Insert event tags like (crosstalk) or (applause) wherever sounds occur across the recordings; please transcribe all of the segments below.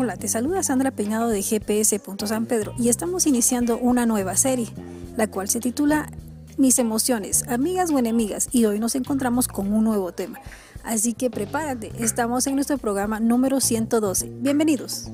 Hola, te saluda Sandra Peinado de GPS. San Pedro y estamos iniciando una nueva serie, la cual se titula Mis emociones, amigas o enemigas, y hoy nos encontramos con un nuevo tema. Así que prepárate, estamos en nuestro programa número 112. Bienvenidos.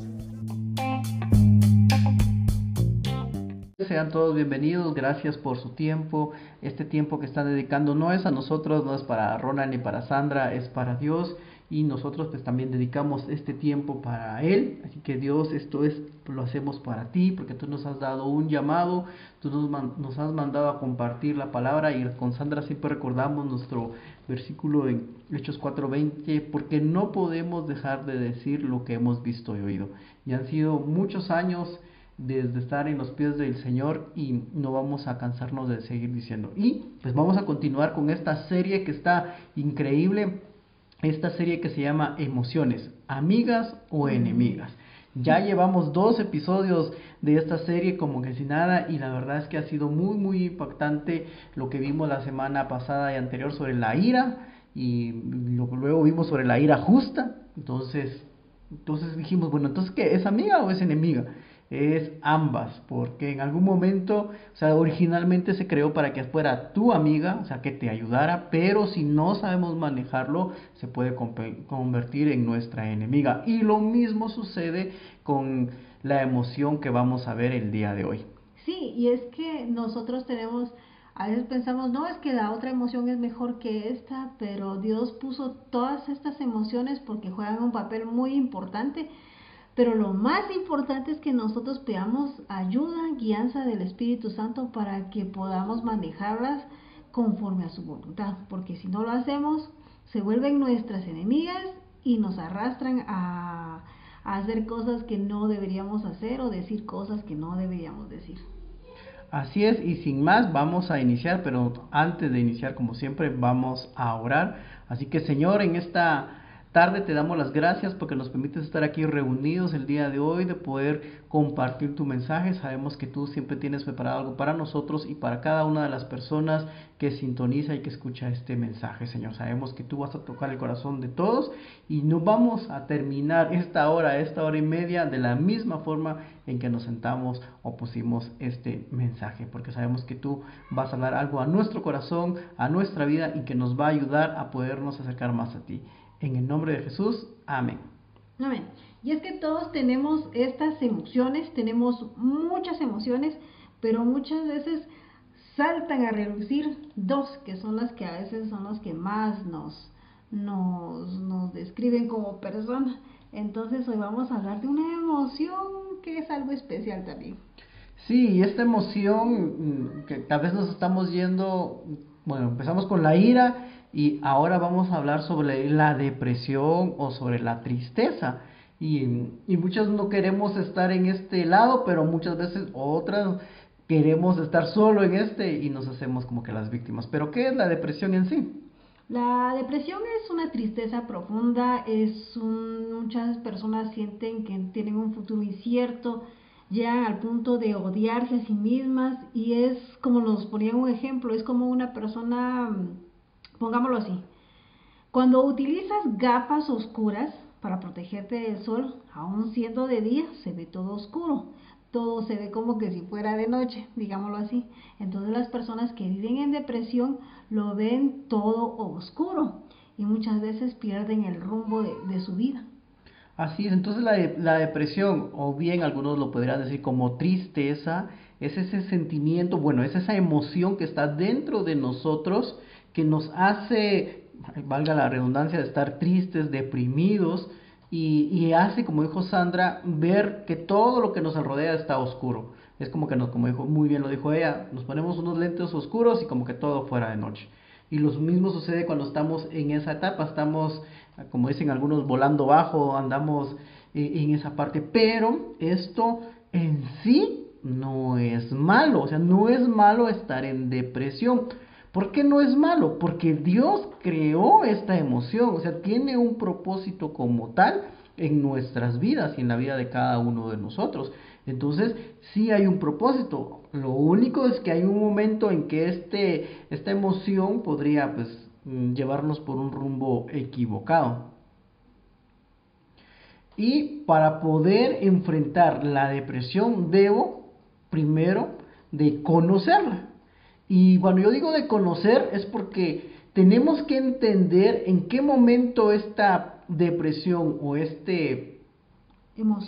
Sean todos bienvenidos, gracias por su tiempo. Este tiempo que están dedicando no es a nosotros, no es para Ronald ni para Sandra, es para Dios y nosotros pues también dedicamos este tiempo para Él. Así que Dios, esto es, lo hacemos para ti, porque tú nos has dado un llamado, tú nos, has mandado a compartir la palabra y con Sandra siempre recordamos nuestro versículo en Hechos 4:20, porque no podemos dejar de decir lo que hemos visto y oído. Y han sido muchos años desde estar en los pies del Señor y no vamos a cansarnos de seguir diciendo. Y pues vamos a continuar con esta serie que está increíble esta serie que se llama Emociones, amigas o enemigas. Ya llevamos dos episodios de esta serie como que sin nada y la verdad es que ha sido muy muy impactante lo que vimos la semana pasada y anterior sobre la ira y luego vimos sobre la ira justa. Entonces, entonces dijimos, bueno, entonces ¿qué? ¿Es amiga o es enemiga? Es ambas, porque en algún momento, o sea, originalmente se creó para que fuera tu amiga, o sea, que te ayudara, pero si no sabemos manejarlo, se puede convertir en nuestra enemiga. Y lo mismo sucede con la emoción que vamos a ver el día de hoy. Sí, y es que nosotros tenemos, a veces pensamos, no, es que la otra emoción es mejor que esta, pero Dios puso todas estas emociones porque juegan un papel muy importante pero lo más importante es que nosotros pidamos ayuda, guianza del Espíritu Santo para que podamos manejarlas conforme a su voluntad, porque si no lo hacemos, se vuelven nuestras enemigas y nos arrastran a, hacer cosas que no deberíamos hacer o decir cosas que no deberíamos decir. Así es, y sin más vamos a iniciar, pero antes de iniciar, como siempre, vamos a orar. Así que Señor, en esta tarde te damos las gracias porque nos permites estar aquí reunidos el día de hoy, de poder compartir tu mensaje. Sabemos que tú siempre tienes preparado algo para nosotros y para cada una de las personas que sintoniza y que escucha este mensaje, Señor. Sabemos que tú vas a tocar el corazón de todos y nos vamos a terminar esta hora, esta hora y media de la misma forma en que nos sentamos o pusimos este mensaje, porque sabemos que tú vas a dar algo a nuestro corazón, a nuestra vida y que nos va a ayudar a podernos acercar más a ti. En el nombre de Jesús, amén. Amén. Y es que todos tenemos estas emociones, tenemos muchas emociones, pero muchas veces saltan a reducir dos, que son las que a veces son las que más nos, nos, nos describen como persona. Entonces hoy vamos a hablar de una emoción que es algo especial también. Sí, esta emoción mm, que tal vez nos estamos yendo, bueno, empezamos con la ira y ahora vamos a hablar sobre la depresión o sobre la tristeza. Y, y muchas no queremos estar en este lado, pero muchas veces otras queremos estar solo en este y nos hacemos como que las víctimas. Pero ¿qué es la depresión en sí? La depresión es una tristeza profunda, es muchas personas sienten que tienen un futuro incierto, llegan al punto de odiarse a sí mismas y es como nos ponían un ejemplo, es como una persona Pongámoslo así. Cuando utilizas gafas oscuras para protegerte del sol, aún siendo de día, se ve todo oscuro. Todo se ve como que si fuera de noche, digámoslo así. Entonces las personas que viven en depresión lo ven todo oscuro y muchas veces pierden el rumbo de, su vida. Así es, entonces la, la, depresión, o bien algunos lo podrían decir como tristeza, es ese sentimiento, bueno, es esa emoción que está dentro de nosotros que nos hace, valga la redundancia, de estar tristes, deprimidos, y, hace, como dijo Sandra, ver que todo lo que nos rodea está oscuro. Es como que nos, como dijo, muy bien lo dijo ella, nos ponemos unos lentes oscuros y como que todo fuera de noche. Y lo mismo sucede cuando estamos en esa etapa, estamos, como dicen algunos, volando bajo, andamos en esa parte, pero esto en sí no es malo, o sea, no es malo estar en depresión. ¿Por qué no es malo? Porque Dios creó esta emoción, o sea, tiene un propósito como tal en nuestras vidas y en la vida de cada uno de nosotros. Entonces, sí hay un propósito. Lo único es que hay un momento en que este, esta emoción podría pues, mm, llevarnos por un rumbo equivocado. Y para poder enfrentar la depresión debo primero de conocerla. Y cuando yo digo de conocer es porque tenemos que entender en qué momento esta depresión o este,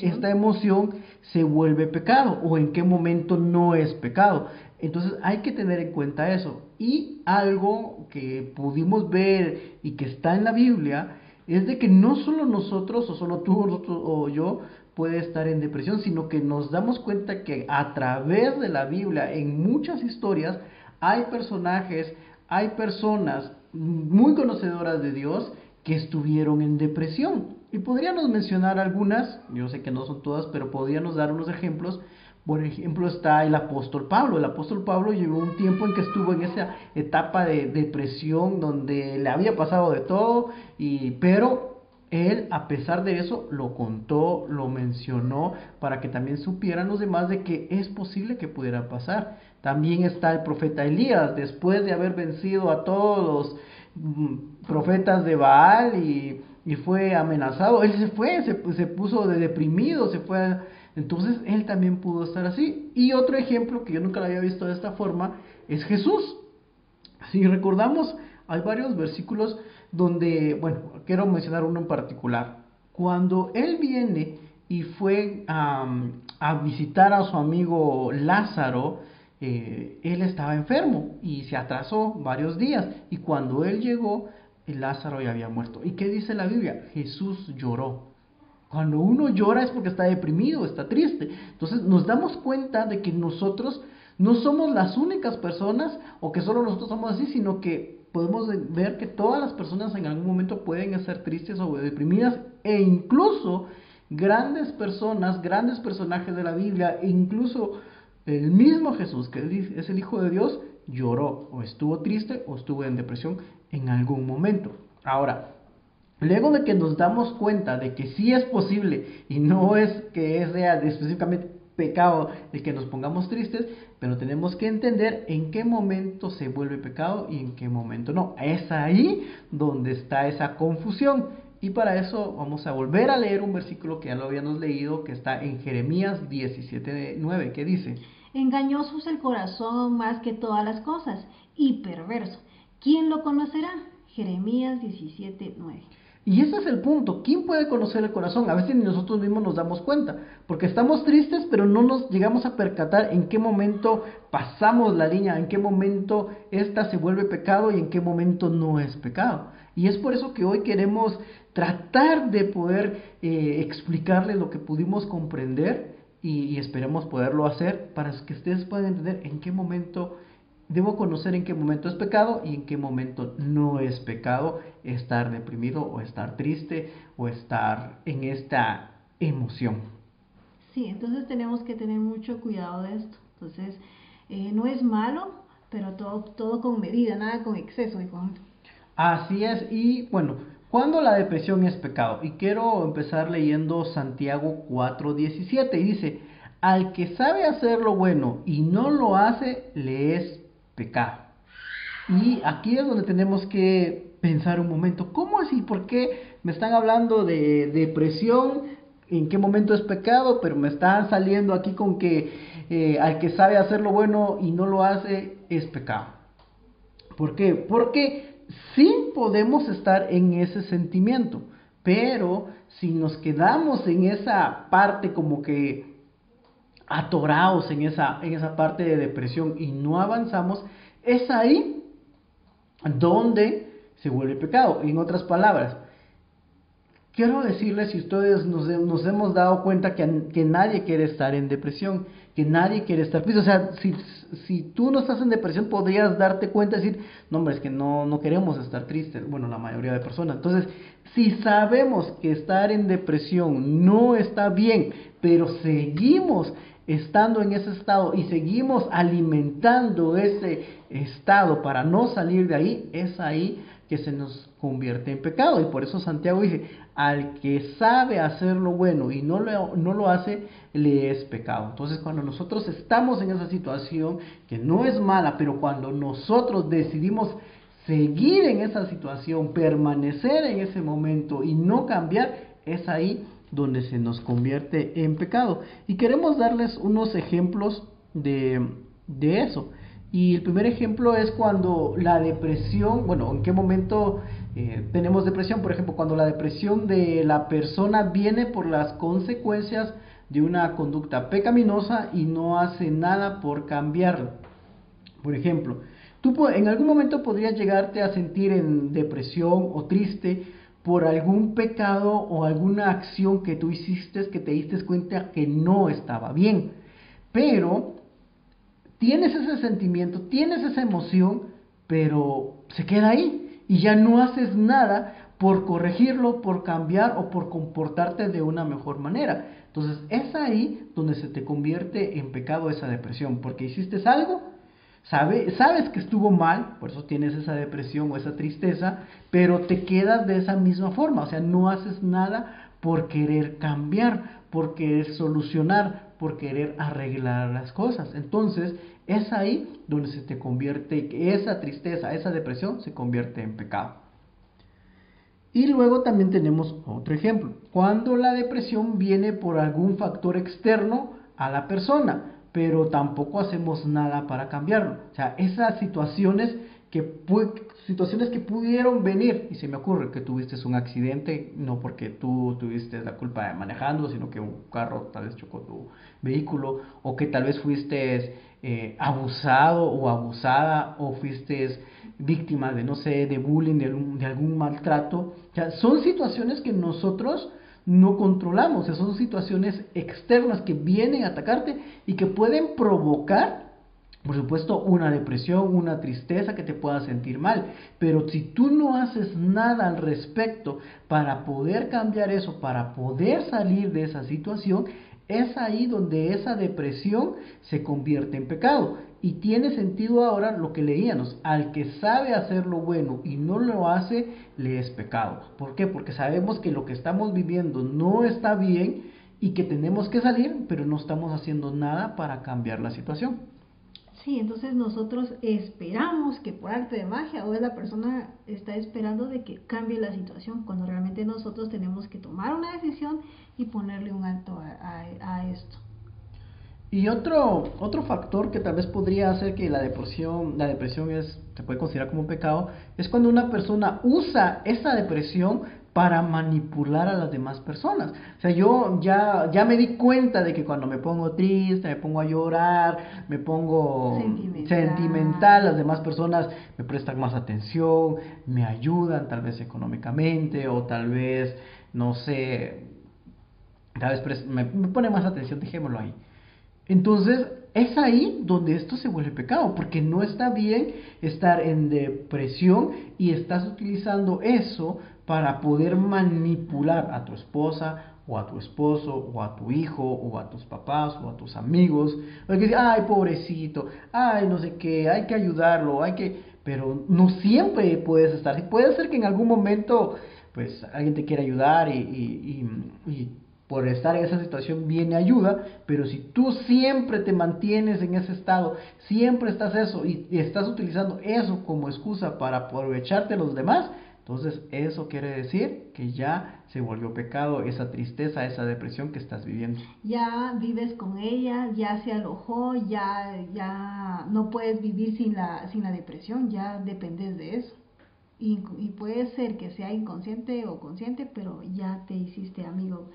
esta emoción se vuelve pecado o en qué momento no es pecado. Entonces hay que tener en cuenta eso. Y algo que pudimos ver y que está en la Biblia es de que no solo nosotros o solo tú o yo puede estar en depresión, sino que nos damos cuenta que a través de la Biblia, en muchas historias, hay personajes, hay personas muy conocedoras de Dios que estuvieron en depresión. Y podríamos mencionar algunas, yo sé que no son todas, pero podríamos dar unos ejemplos. Por ejemplo, está el apóstol Pablo. El apóstol Pablo llegó un tiempo en que estuvo en esa etapa de depresión donde le había pasado de todo, y, pero él, a pesar de eso, lo contó, lo mencionó, para que también supieran los demás de que es posible que pudiera pasar. También está el profeta Elías, después de haber vencido a todos los mm, profetas de Baal y, fue amenazado, él se fue, se, se puso de deprimido, se fue... Entonces él también pudo estar así. Y otro ejemplo que yo nunca lo había visto de esta forma es Jesús. Si recordamos, hay varios versículos donde, bueno, quiero mencionar uno en particular. Cuando él viene y fue a visitar a su amigo Lázaro, eh, él estaba enfermo y se atrasó varios días. Y cuando él llegó, Lázaro ya había muerto. ¿Y qué dice la Biblia? Jesús lloró. Cuando uno llora es porque está deprimido, está triste. Entonces nos damos cuenta de que nosotros no somos las únicas personas o que solo nosotros somos así, sino que podemos ver que todas las personas en algún momento pueden ser tristes o deprimidas e incluso grandes personas, grandes personajes de la Biblia, e incluso el mismo Jesús, que es el Hijo de Dios, lloró o estuvo triste o estuvo en depresión en algún momento. Ahora, luego de que nos damos cuenta de que sí es posible y no es que sea específicamente pecado el que nos pongamos tristes, pero tenemos que entender en qué momento se vuelve pecado y en qué momento no. Es ahí donde está esa confusión. Y para eso vamos a volver a leer un versículo que ya lo habíamos leído, que está en Jeremías 17:9, que dice: Engañoso es el corazón más que todas las cosas y perverso. ¿Quién lo conocerá? Jeremías 17:9. Y ese es el punto. ¿Quién puede conocer el corazón? A veces ni nosotros mismos nos damos cuenta, porque estamos tristes, pero no nos llegamos a percatar en qué momento pasamos la línea, en qué momento esta se vuelve pecado y en qué momento no es pecado. Y es por eso que hoy queremos tratar de poder eh, explicarles lo que pudimos comprender y, y esperemos poderlo hacer para que ustedes puedan entender en qué momento Debo conocer en qué momento es pecado y en qué momento no es pecado estar deprimido o estar triste o estar en esta emoción. Sí, entonces tenemos que tener mucho cuidado de esto. Entonces, eh, no es malo, pero todo, todo con medida, nada con exceso. Así es, y bueno, ¿cuándo la depresión es pecado? Y quiero empezar leyendo Santiago 4:17 y dice, al que sabe hacer lo bueno y no lo hace, le es pecado. Y aquí es donde tenemos que pensar un momento, ¿cómo así? ¿Por qué me están hablando de depresión? ¿En qué momento es pecado? Pero me están saliendo aquí con que eh, al que sabe hacer lo bueno y no lo hace es pecado. ¿Por qué? Porque sí podemos estar en ese sentimiento, pero si nos quedamos en esa parte como que atorados en esa, en esa parte de depresión y no avanzamos, es ahí donde se vuelve pecado. En otras palabras, quiero decirles si ustedes nos, hemos dado cuenta que, nadie quiere estar en depresión, que nadie quiere estar. O sea, si, si tú no estás en depresión, podrías darte cuenta y decir, no, hombre, es que no, no queremos estar tristes. Bueno, la mayoría de personas. Entonces, si sabemos que estar en depresión no está bien, pero seguimos estando en ese estado y seguimos alimentando ese estado para no salir de ahí, es ahí que se nos convierte en pecado. Y por eso Santiago dice, al que sabe hacer lo bueno y no lo, no lo hace, le es pecado. Entonces cuando nosotros estamos en esa situación, que no es mala, pero cuando nosotros decidimos seguir en esa situación, permanecer en ese momento y no cambiar, es ahí donde se nos convierte en pecado. Y queremos darles unos ejemplos de, de eso. Y el primer ejemplo es cuando la depresión, bueno, ¿en qué momento eh, tenemos depresión? Por ejemplo, cuando la depresión de la persona viene por las consecuencias de una conducta pecaminosa y no hace nada por cambiarlo. Por ejemplo, tú en algún momento podrías llegarte a sentir en depresión o triste por algún pecado o alguna acción que tú hiciste que te diste cuenta que no estaba bien. Pero tienes ese sentimiento, tienes esa emoción, pero se queda ahí y ya no haces nada por corregirlo, por cambiar o por comportarte de una mejor manera. Entonces es ahí donde se te convierte en pecado esa depresión, porque hiciste algo, sabe, sabes que estuvo mal, por eso tienes esa depresión o esa tristeza, pero te quedas de esa misma forma, o sea, no haces nada por querer cambiar, por querer solucionar, por querer arreglar las cosas. Entonces, es ahí donde se te convierte, esa tristeza, esa depresión se convierte en pecado. Y luego también tenemos otro ejemplo, cuando la depresión viene por algún factor externo a la persona, pero tampoco hacemos nada para cambiarlo. O sea, esas situaciones que, situaciones que pudieron venir, y se me ocurre que tuviste un accidente, no porque tú tuviste la culpa de manejando, sino que un carro tal vez chocó tu vehículo, o que tal vez fuiste eh, abusado o abusada, o fuiste víctima de, no sé, de bullying, de algún, maltrato. O sea, son situaciones que nosotros no controlamos, son situaciones externas que vienen a atacarte y que pueden provocar por supuesto, una depresión, una tristeza que te pueda sentir mal. Pero si tú no haces nada al respecto para poder cambiar eso, para poder salir de esa situación, es ahí donde esa depresión se convierte en pecado. Y tiene sentido ahora lo que leíamos. Al que sabe hacer lo bueno y no lo hace, le es pecado. ¿Por qué? Porque sabemos que lo que estamos viviendo no está bien y que tenemos que salir, pero no estamos haciendo nada para cambiar la situación. Sí, entonces nosotros esperamos que por arte de magia o la persona está esperando de que cambie la situación cuando realmente nosotros tenemos que tomar una decisión y ponerle un alto a, esto. Y otro, otro factor que tal vez podría hacer que la depresión, la depresión es, se puede considerar como un pecado, es cuando una persona usa esa depresión para manipular a las demás personas. O sea, yo ya, ya me di cuenta de que cuando me pongo triste, me pongo a llorar, me pongo sentimental. las demás personas me prestan más atención, me ayudan tal vez económicamente o tal vez, no sé, tal vez me, me pone más atención, dejémoslo ahí. Entonces, es ahí donde esto se vuelve pecado, porque no está bien estar en depresión y estás utilizando eso para poder manipular a tu esposa o a tu esposo o a tu hijo o a tus papás o a tus amigos. Porque ay, pobrecito, ay, no sé qué, hay que ayudarlo, hay que... Pero no siempre puedes estar. Puede ser que en algún momento, pues, alguien te quiera ayudar y, y, y por estar en esa situación viene ayuda, pero si tú siempre te mantienes en ese estado, siempre estás eso y, estás utilizando eso como excusa para aprovecharte de los demás, entonces eso quiere decir que ya se volvió pecado esa tristeza, esa depresión que estás viviendo. Ya vives con ella, ya se alojó, ya, ya no puedes vivir sin la, sin la depresión, ya dependes de eso. Y, y puede ser que sea inconsciente o consciente, pero ya te hiciste amigo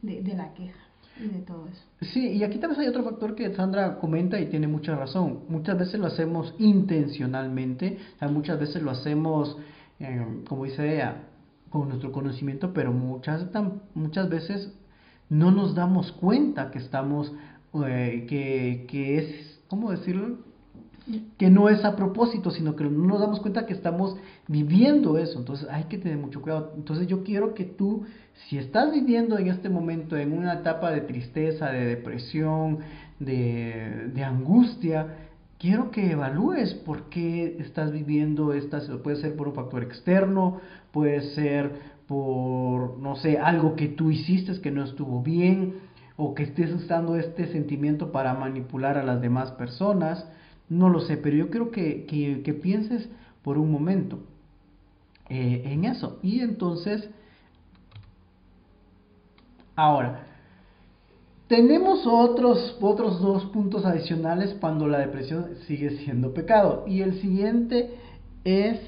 de, de la queja y de todo eso. Sí, y aquí también hay otro factor que Sandra comenta y tiene mucha razón. Muchas veces lo hacemos intencionalmente, muchas veces lo hacemos eh, como dice ella, con nuestro conocimiento, pero muchas, muchas veces no nos damos cuenta que estamos, eh, que, que es, ¿cómo decirlo? que no es a propósito, sino que no nos damos cuenta que estamos viviendo eso. Entonces hay que tener mucho cuidado. Entonces yo quiero que tú, si estás viviendo en este momento en una etapa de tristeza, de depresión, de, de angustia, quiero que evalúes por qué estás viviendo esta, puede ser por un factor externo, puede ser por, no sé, algo que tú hiciste que no estuvo bien, o que estés usando este sentimiento para manipular a las demás personas, no lo sé, pero yo quiero que, que, pienses por un momento eh, en eso. Y entonces, ahora, tenemos otros, otros dos puntos adicionales cuando la depresión sigue siendo pecado. Y el siguiente es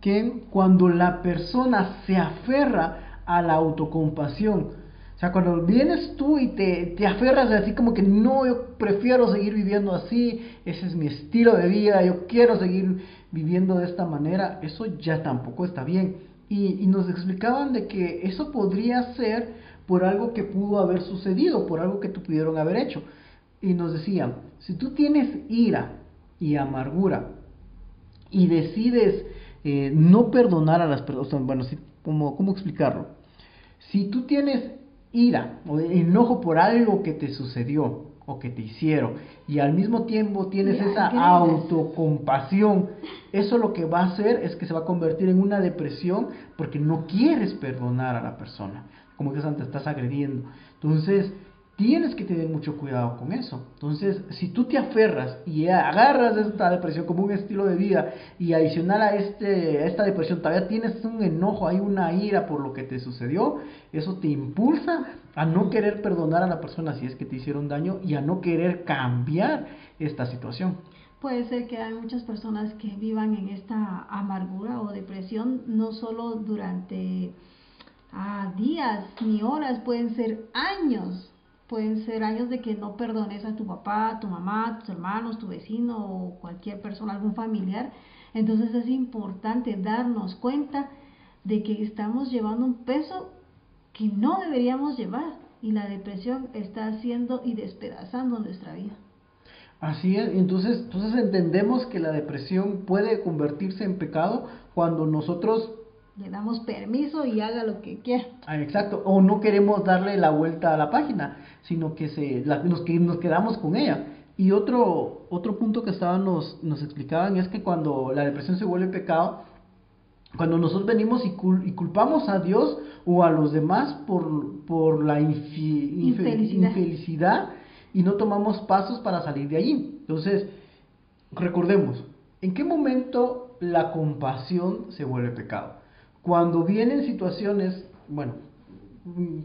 que cuando la persona se aferra a la autocompasión, o sea, cuando vienes tú y te, te aferras así como que no, yo prefiero seguir viviendo así, ese es mi estilo de vida, yo quiero seguir viviendo de esta manera, eso ya tampoco está bien. Y, y nos explicaban de que eso podría ser por algo que pudo haber sucedido, por algo que tú pudieron haber hecho. Y nos decían, si tú tienes ira y amargura y decides eh, no perdonar a las personas, bueno, ¿cómo, ¿cómo explicarlo? Si tú tienes ira o enojo por algo que te sucedió o que te hicieron y al mismo tiempo tienes esa autocompasión, eso lo que va a hacer es que se va a convertir en una depresión porque no quieres perdonar a la persona, como que antes estás agrediendo. Entonces, tienes que tener mucho cuidado con eso. Entonces, si tú te aferras y agarras esta depresión como un estilo de vida y adicional a, este, esta depresión todavía tienes un enojo, hay una ira por lo que te sucedió, eso te impulsa a no querer perdonar a la persona si es que te hicieron daño y a no querer cambiar esta situación. Puede ser que hay muchas personas que vivan en esta amargura o depresión no solo durante ah, días ni horas, pueden ser años pueden ser años de que no perdones a tu papá, tu mamá, tus hermanos, tu vecino o cualquier persona, algún familiar. Entonces es importante darnos cuenta de que estamos llevando un peso que no deberíamos llevar y la depresión está haciendo y despedazando nuestra vida. Así es, entonces, entonces entendemos que la depresión puede convertirse en pecado cuando nosotros le damos permiso y haga lo que quiera. Ah, exacto, o no queremos darle la vuelta a la página, sino que, se, nos, que nos quedamos con ella. Y otro, otro punto que estaban nos, nos explicaban es que cuando la depresión se vuelve pecado, cuando nosotros venimos y, culpamos a Dios o a los demás por, por la infelicidad. infelicidad y no tomamos pasos para salir de allí. Entonces, recordemos, ¿en qué momento la compasión se vuelve pecado? Cuando vienen situaciones, bueno,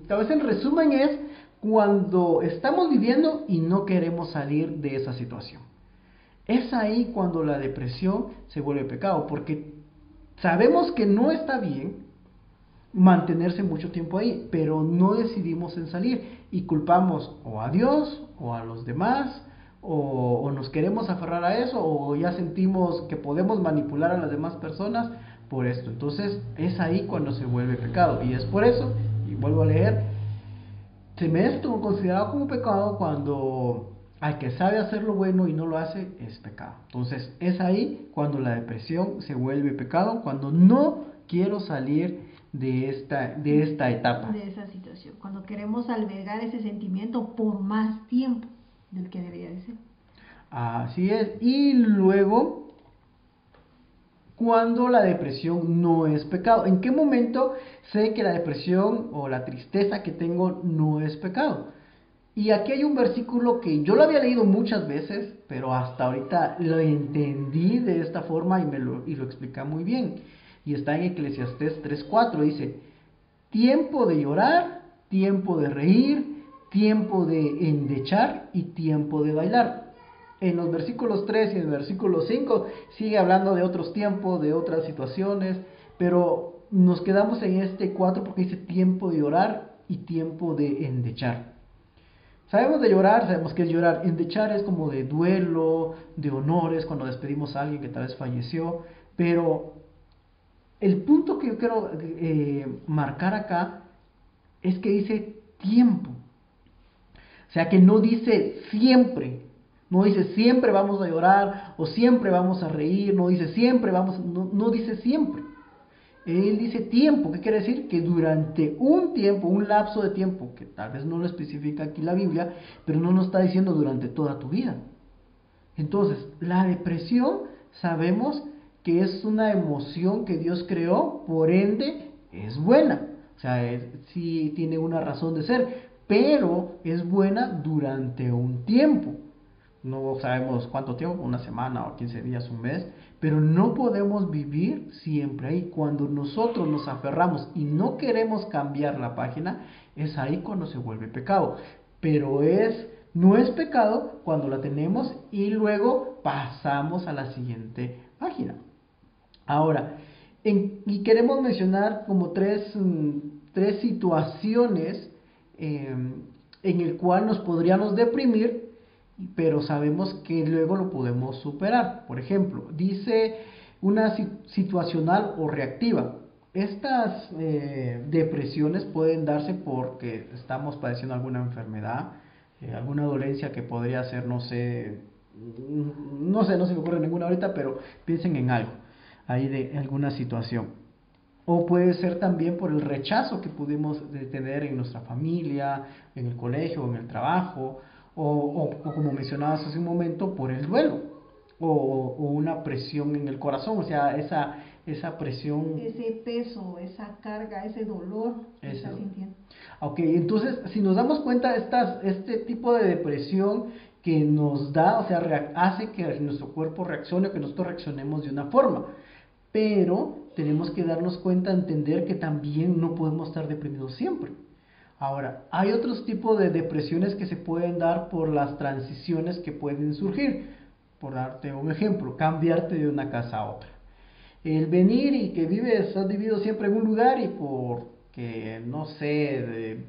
tal vez en resumen es cuando estamos viviendo y no queremos salir de esa situación. Es ahí cuando la depresión se vuelve pecado, porque sabemos que no está bien mantenerse mucho tiempo ahí, pero no decidimos en salir y culpamos o a Dios o a los demás o, o, nos queremos aferrar a eso o ya sentimos que podemos manipular a las demás personas por esto. Entonces es ahí cuando se vuelve pecado. Y es por eso, y vuelvo a leer, se me es considerado como pecado cuando al que sabe hacer lo bueno y no lo hace es pecado. Entonces es ahí cuando la depresión se vuelve pecado, cuando no quiero salir de esta, de esta etapa. De esa situación, cuando queremos albergar ese sentimiento por más tiempo del que debería de ser. Así es. Y luego cuando la depresión no es pecado. ¿En qué momento sé que la depresión o la tristeza que tengo no es pecado? Y aquí hay un versículo que yo lo había leído muchas veces, pero hasta ahorita lo entendí de esta forma y, me lo, y lo explica muy bien. Y está en Eclesiastés 3.4. Dice, tiempo de llorar, tiempo de reír, tiempo de endechar y tiempo de bailar en los versículos 3 y en el versículo 5 sigue hablando de otros tiempos, de otras situaciones, pero nos quedamos en este 4 porque dice tiempo de llorar y tiempo de endechar. Sabemos de llorar, sabemos que es llorar. Endechar es como de duelo, de honores, cuando despedimos a alguien que tal vez falleció. Pero el punto que yo quiero eh, marcar acá es que dice tiempo. O sea que no dice siempre, no dice siempre vamos a llorar o siempre vamos a reír, no dice siempre vamos, no, dice siempre. Él dice tiempo, ¿qué quiere decir? Que durante un tiempo, un lapso de tiempo, que tal vez no lo especifica aquí la Biblia, pero no nos está diciendo durante toda tu vida. Entonces, la depresión sabemos que es una emoción que Dios creó, por ende es buena. O sea, sí tiene una razón de ser, pero es buena durante un tiempo. No sabemos cuánto tiempo, una semana o 15 días, un mes, pero no podemos vivir siempre ahí. Cuando nosotros nos aferramos y no queremos cambiar la página, es ahí cuando se vuelve pecado. Pero es no es pecado cuando la tenemos y luego pasamos a la siguiente página. Ahora, y queremos mencionar como tres, tres situaciones em, en el cual nos podríamos deprimir, pero sabemos que luego lo podemos superar. Por ejemplo, dice una situacional o reactiva. Estas eh, depresiones pueden darse porque estamos padeciendo alguna enfermedad, eh, alguna dolencia que podría ser, no sé, mm, no sé, no se me ocurre ninguna ahorita, pero piensen en algo, ahí de alguna situación. O puede ser también por el rechazo que pudimos tener en nuestra familia, en el colegio, en el trabajo, o, como mencionabas hace un momento, por el duelo, o, o, una presión en el corazón, o sea, esa, esa presión. Ese peso, esa carga, ese dolor que estás sintiendo. Ok, entonces si nos damos cuenta, estas, este tipo de depresión que nos da, o sea, hace que nuestro cuerpo reaccione, que nosotros reaccionemos de una forma. Pero tenemos que darnos cuenta, entender que también no podemos estar deprimidos siempre. Ahora, hay otros tipos de depresiones que se pueden dar por las transiciones que pueden surgir. Por darte un ejemplo, cambiarte de una casa a otra. El venir y que vives, has vivido siempre en un lugar y por que, no sé, de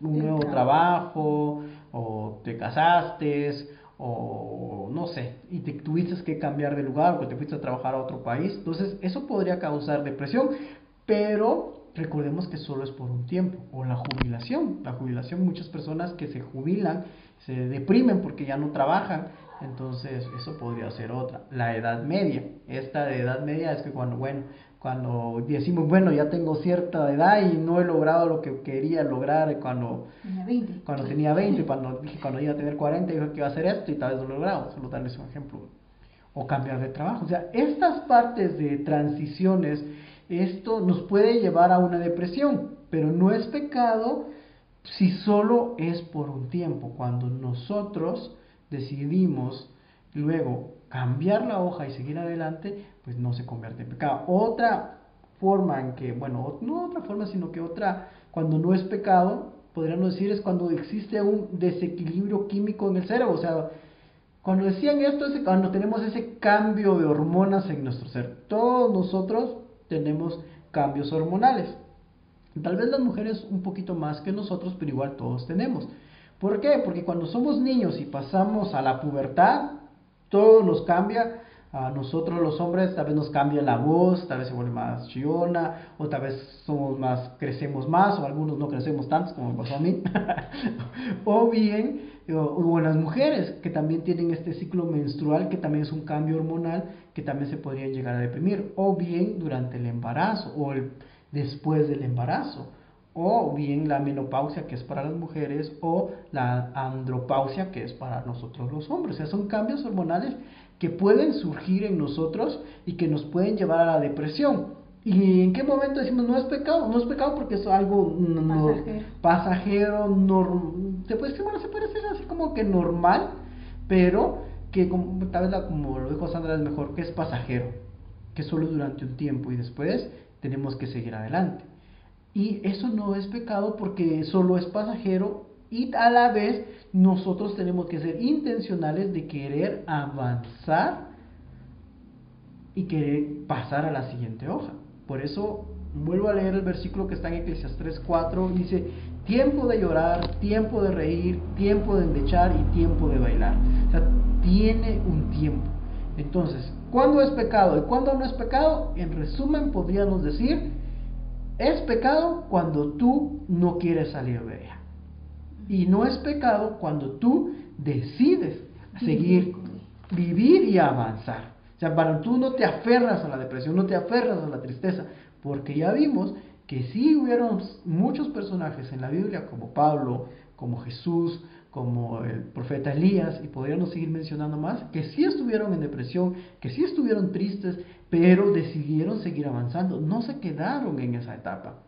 un nuevo trabajo, o te casaste, o no sé, y te tuviste que cambiar de lugar, o te fuiste a trabajar a otro país. Entonces, eso podría causar depresión, pero recordemos que solo es por un tiempo, o la jubilación. La jubilación, muchas personas que se jubilan se deprimen porque ya no trabajan, entonces eso podría ser otra. La edad media, esta de edad media es que cuando, bueno, cuando decimos, bueno, ya tengo cierta edad y no he logrado lo que quería lograr cuando tenía 20, cuando, tenía 20 cuando dije cuando iba a tener 40, dije que iba a hacer esto y tal vez no lo he logrado, solo darles un ejemplo. O cambiar de trabajo. O sea, estas partes de transiciones, esto nos puede llevar a una depresión, pero no es pecado si solo es por un tiempo, cuando nosotros decidimos luego cambiar la hoja y seguir adelante, pues no se convierte en pecado. Otra forma en que, bueno, no otra forma, sino que otra, cuando no es pecado, podríamos decir, es cuando existe un desequilibrio químico en el cerebro. O sea, cuando decían esto es cuando tenemos ese cambio de hormonas en nuestro ser. Todos nosotros tenemos cambios hormonales. Tal vez las mujeres un poquito más que nosotros, pero igual todos tenemos. ¿Por qué? Porque cuando somos niños y pasamos a la pubertad, todo nos cambia. A nosotros los hombres tal vez nos cambia la voz, tal vez se vuelve más chillona, o tal vez somos más, crecemos más, o algunos no crecemos tanto como me pasó a mí. (laughs) o bien, o, las mujeres que también tienen este ciclo menstrual, que también es un cambio hormonal, que también se podrían llegar a deprimir. O bien durante el embarazo, o después del embarazo o bien la menopausia que es para las mujeres o la andropausia que es para nosotros los hombres. O sea, son cambios hormonales que pueden surgir en nosotros y que nos pueden llevar a la depresión. ¿Y en qué momento decimos no es pecado? No es pecado porque es algo pasajero, se, puede, bueno, se puede decir así como que normal, pero que como, tal vez como lo dijo Sandra es mejor que es pasajero, que solo durante un tiempo y después tenemos que seguir adelante. Y eso no es pecado porque solo es pasajero y a la vez nosotros tenemos que ser intencionales de querer avanzar y querer pasar a la siguiente hoja. Por eso vuelvo a leer el versículo que está en Eclesiastes 4, dice, tiempo de llorar, tiempo de reír, tiempo de endechar y tiempo de bailar. O sea, tiene un tiempo. Entonces, ¿cuándo es pecado y cuándo no es pecado? En resumen, podríamos decir, es pecado cuando tú no quieres salir de ella. Y no es pecado cuando tú decides seguir, vivir y avanzar. O sea, para tú no te aferras a la depresión, no te aferras a la tristeza, porque ya vimos que sí hubieron muchos personajes en la Biblia, como Pablo, como Jesús, como el profeta Elías, y podríamos seguir mencionando más, que sí estuvieron en depresión, que sí estuvieron tristes, pero decidieron seguir avanzando, no se quedaron en esa etapa.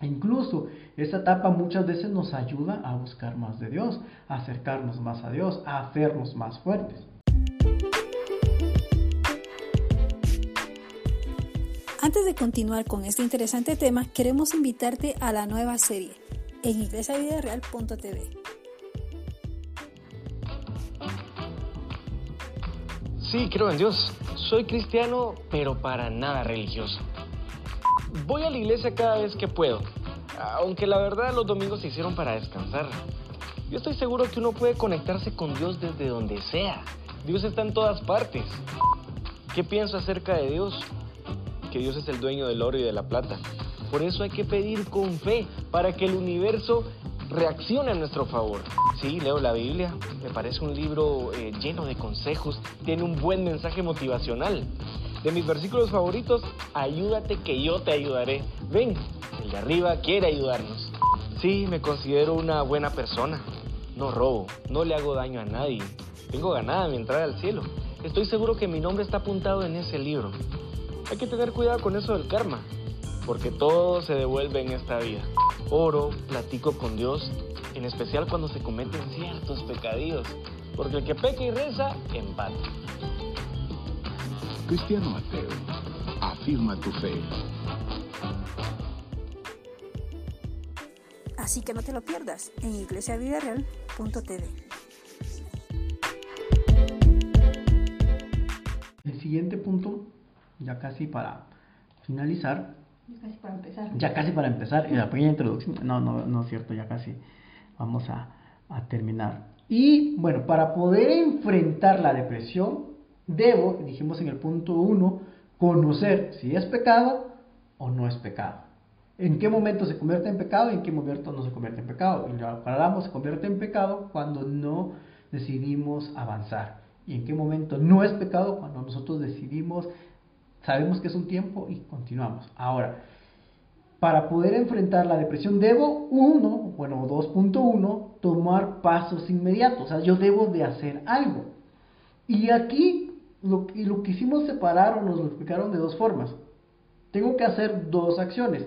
E incluso esa etapa muchas veces nos ayuda a buscar más de Dios, a acercarnos más a Dios, a hacernos más fuertes. Antes de continuar con este interesante tema, queremos invitarte a la nueva serie en iglesiavidareal.tv. Sí, creo en Dios. Soy cristiano, pero para nada religioso. Voy a la iglesia cada vez que puedo, aunque la verdad los domingos se hicieron para descansar. Yo estoy seguro que uno puede conectarse con Dios desde donde sea. Dios está en todas partes. ¿Qué pienso acerca de Dios? Que Dios es el dueño del oro y de la plata. Por eso hay que pedir con fe para que el universo reaccione a nuestro favor. Sí, leo la Biblia, me parece un libro eh, lleno de consejos, tiene un buen mensaje motivacional. De mis versículos favoritos, ayúdate que yo te ayudaré. Ven, el de arriba quiere ayudarnos. Sí, me considero una buena persona. No robo, no le hago daño a nadie. Tengo ganada mi entrada al cielo. Estoy seguro que mi nombre está apuntado en ese libro. Hay que tener cuidado con eso del karma, porque todo se devuelve en esta vida. Oro, platico con Dios, en especial cuando se cometen ciertos pecadillos, porque el que peca y reza, empata. Cristiano ateo, afirma tu fe. Así que no te lo pierdas en iglesiavidareal.tv. El siguiente punto, ya casi para finalizar, Ya casi para empezar. ya casi para empezar, la pequeña introducción, no, no, no es cierto, ya casi vamos a, a terminar. Y bueno, para poder enfrentar la depresión, debo, dijimos en el punto 1, conocer si es pecado o no es pecado. ¿En qué momento se convierte en pecado y en qué momento no se convierte en pecado? Y lo aclaramos, se convierte en pecado cuando no decidimos avanzar. ¿Y en qué momento no es pecado? Cuando nosotros decidimos, sabemos que es un tiempo y continuamos. Ahora, para poder enfrentar la depresión debo, uno, bueno, 2.1, tomar pasos inmediatos. O sea, yo debo de hacer algo. Y aquí lo, y lo quisimos separar o nos lo explicaron de dos formas. Tengo que hacer dos acciones.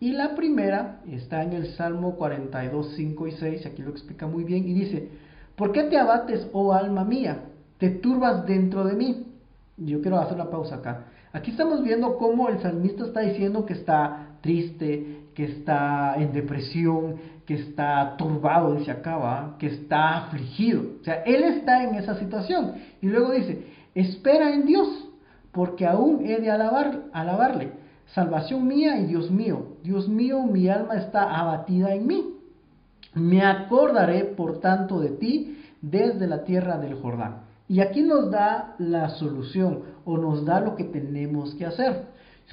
Y la primera está en el Salmo 42, 5 y 6, aquí lo explica muy bien, y dice, ¿por qué te abates, oh alma mía? Te turbas dentro de mí. Yo quiero hacer una pausa acá. Aquí estamos viendo cómo el salmista está diciendo que está triste, que está en depresión, que está turbado, dice acaba, que está afligido. O sea, él está en esa situación. Y luego dice, espera en Dios, porque aún he de alabar, alabarle. Salvación mía y Dios mío. Dios mío, mi alma está abatida en mí. Me acordaré, por tanto, de ti desde la tierra del Jordán. Y aquí nos da la solución o nos da lo que tenemos que hacer.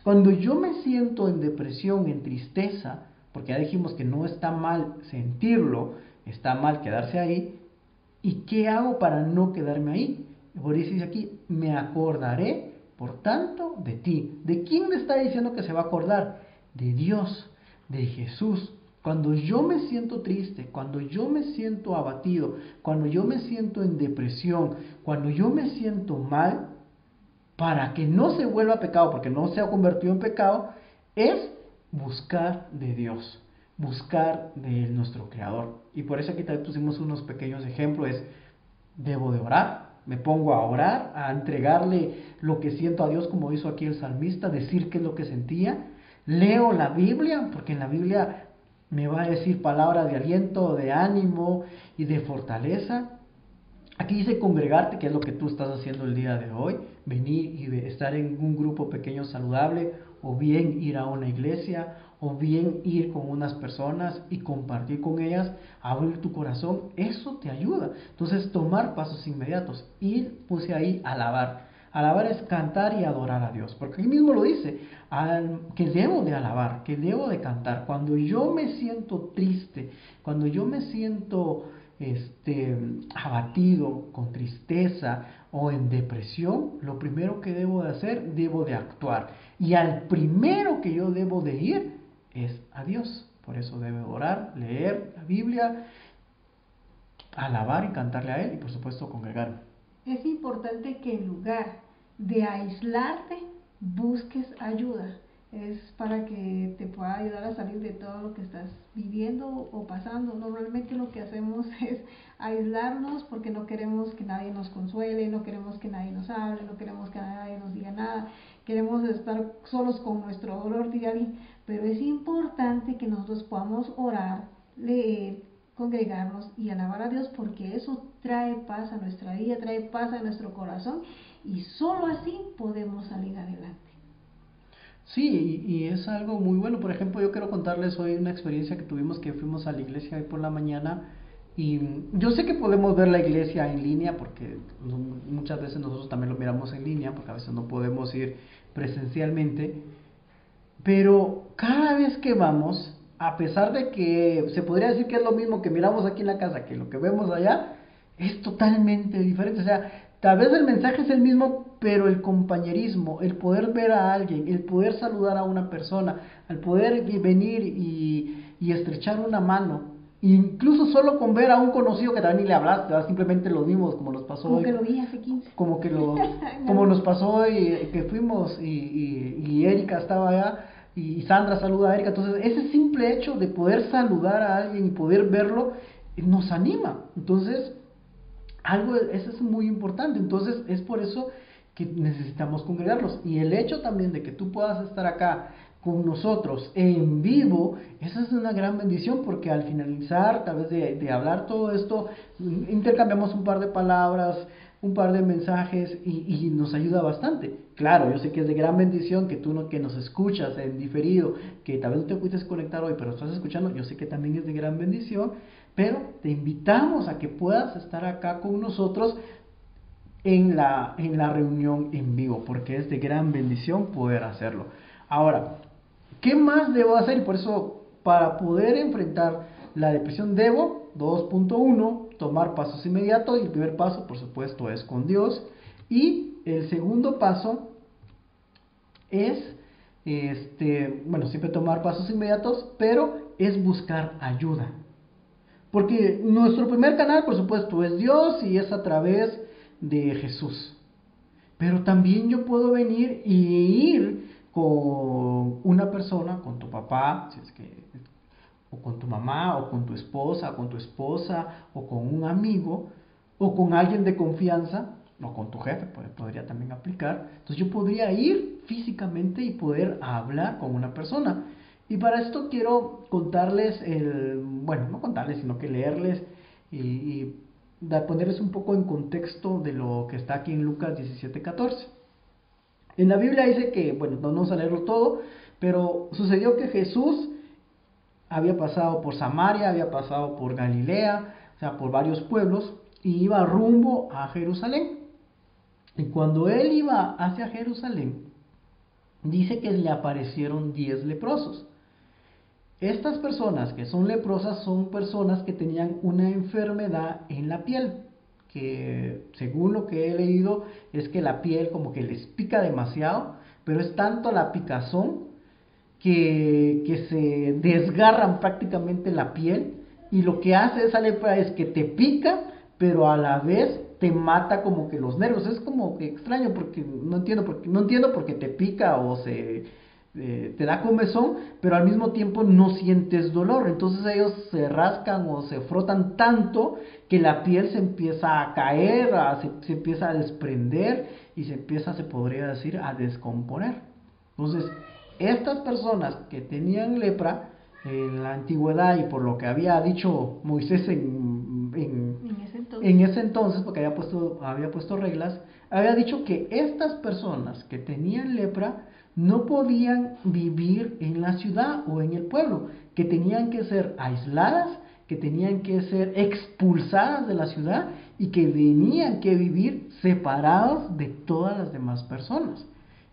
Cuando yo me siento en depresión, en tristeza, porque ya dijimos que no está mal sentirlo, está mal quedarse ahí, ¿y qué hago para no quedarme ahí? Por eso dice aquí, me acordaré, por tanto, de ti. ¿De quién le está diciendo que se va a acordar? De Dios, de Jesús. Cuando yo me siento triste, cuando yo me siento abatido, cuando yo me siento en depresión, cuando yo me siento mal, para que no se vuelva pecado, porque no se ha convertido en pecado, es buscar de Dios, buscar de nuestro Creador. Y por eso aquí también pusimos unos pequeños ejemplos, es, debo de orar, me pongo a orar, a entregarle lo que siento a Dios, como hizo aquí el salmista, decir qué es lo que sentía, leo la Biblia, porque en la Biblia me va a decir palabras de aliento, de ánimo y de fortaleza. Aquí dice congregarte, que es lo que tú estás haciendo el día de hoy, venir y estar en un grupo pequeño saludable, o bien ir a una iglesia, o bien ir con unas personas y compartir con ellas, abrir tu corazón, eso te ayuda. Entonces, tomar pasos inmediatos. Ir, puse ahí, alabar. Alabar es cantar y adorar a Dios, porque ahí mismo lo dice, que debo de alabar, que debo de cantar. Cuando yo me siento triste, cuando yo me siento este, abatido, con tristeza o en depresión, lo primero que debo de hacer, debo de actuar. Y al primero que yo debo de ir es a Dios. Por eso debo orar, leer la Biblia, alabar y cantarle a Él y por supuesto congregarme. Es importante que en lugar de aislarte, busques ayuda es para que te pueda ayudar a salir de todo lo que estás viviendo o pasando. Normalmente lo que hacemos (laughs) es aislarnos porque no queremos que nadie nos consuele, no queremos que nadie nos hable, no queremos que nadie nos diga nada, queremos estar solos con nuestro dolor diario, pero es importante que nosotros podamos orar, leer, congregarnos y alabar a Dios porque eso trae paz a nuestra vida, trae paz a nuestro corazón y solo así podemos salir adelante. Sí, y, es algo muy bueno. Por ejemplo, yo quiero contarles hoy una experiencia que tuvimos que fuimos a la iglesia hoy por la mañana. Y yo sé que podemos ver la iglesia en línea porque muchas veces nosotros también lo miramos en línea porque a veces no podemos ir presencialmente. Pero cada vez que vamos, a pesar de que se podría decir que es lo mismo que miramos aquí en la casa que lo que vemos allá, es totalmente diferente. O sea, Tal vez el mensaje es el mismo, pero el compañerismo, el poder ver a alguien, el poder saludar a una persona, el poder venir y, estrechar una mano, incluso solo con ver a un conocido que también ni le hablaste, simplemente lo vimos como nos pasó como hoy. que lo vi hace 15. Como que lo, (laughs) como nos pasó hoy, que fuimos y, y, Erika estaba allá y Sandra saluda a Erika. Entonces, ese simple hecho de poder saludar a alguien y poder verlo nos anima. Entonces, algo, eso es muy importante. Entonces, es por eso que necesitamos congregarlos. Y el hecho también de que tú puedas estar acá con nosotros en vivo, esa es una gran bendición porque al finalizar, tal vez de, hablar todo esto, intercambiamos un par de palabras, un par de mensajes y, nos ayuda bastante. Claro, yo sé que es de gran bendición que tú no, que nos escuchas en diferido, que tal vez no te pudiste conectar hoy, pero estás escuchando, yo sé que también es de gran bendición, pero te invitamos a que puedas estar acá con nosotros en la, en la reunión en vivo, porque es de gran bendición poder hacerlo. Ahora, ¿qué más debo hacer? Y por eso, para poder enfrentar la depresión, debo, 2.1, tomar pasos inmediatos. Y el primer paso, por supuesto, es con Dios. Y el segundo paso es, este, bueno, siempre tomar pasos inmediatos, pero es buscar ayuda. Porque nuestro primer canal, por supuesto, es Dios y es a través de Jesús. Pero también yo puedo venir y ir con una persona, con tu papá, o con tu mamá, o con tu esposa, o con tu esposa, o con un amigo, o con alguien de confianza, o con tu jefe, podría también aplicar. Entonces yo podría ir físicamente y poder hablar con una persona. Y para esto quiero contarles, el, bueno, no contarles, sino que leerles y, ponerles un poco en contexto de lo que está aquí en Lucas 17:14. En la Biblia dice que, bueno, no vamos a leerlo todo, pero sucedió que Jesús había pasado por Samaria, había pasado por Galilea, o sea, por varios pueblos, y iba rumbo a Jerusalén. Y cuando él iba hacia Jerusalén, dice que le aparecieron diez leprosos. Estas personas que son leprosas son personas que tenían una enfermedad en la piel, que según lo que he leído es que la piel como que les pica demasiado, pero es tanto la picazón que, que se desgarran prácticamente la piel y lo que hace esa lepra es que te pica, pero a la vez te mata como que los nervios. Es como que extraño porque no entiendo porque no entiendo por qué te pica o se eh, te da comezón, pero al mismo tiempo no sientes dolor. Entonces ellos se rascan o se frotan tanto que la piel se empieza a caer, se, empieza a desprender y se empieza, se podría decir, a descomponer. Entonces, estas personas que tenían lepra en la antigüedad y por lo que había dicho Moisés en, en, ese, entonces. porque había puesto, había puesto reglas, había dicho que estas personas que tenían lepra, no podían vivir en la ciudad o en el pueblo, que tenían que ser aisladas, que tenían que ser expulsadas de la ciudad y que tenían que vivir separados de todas las demás personas.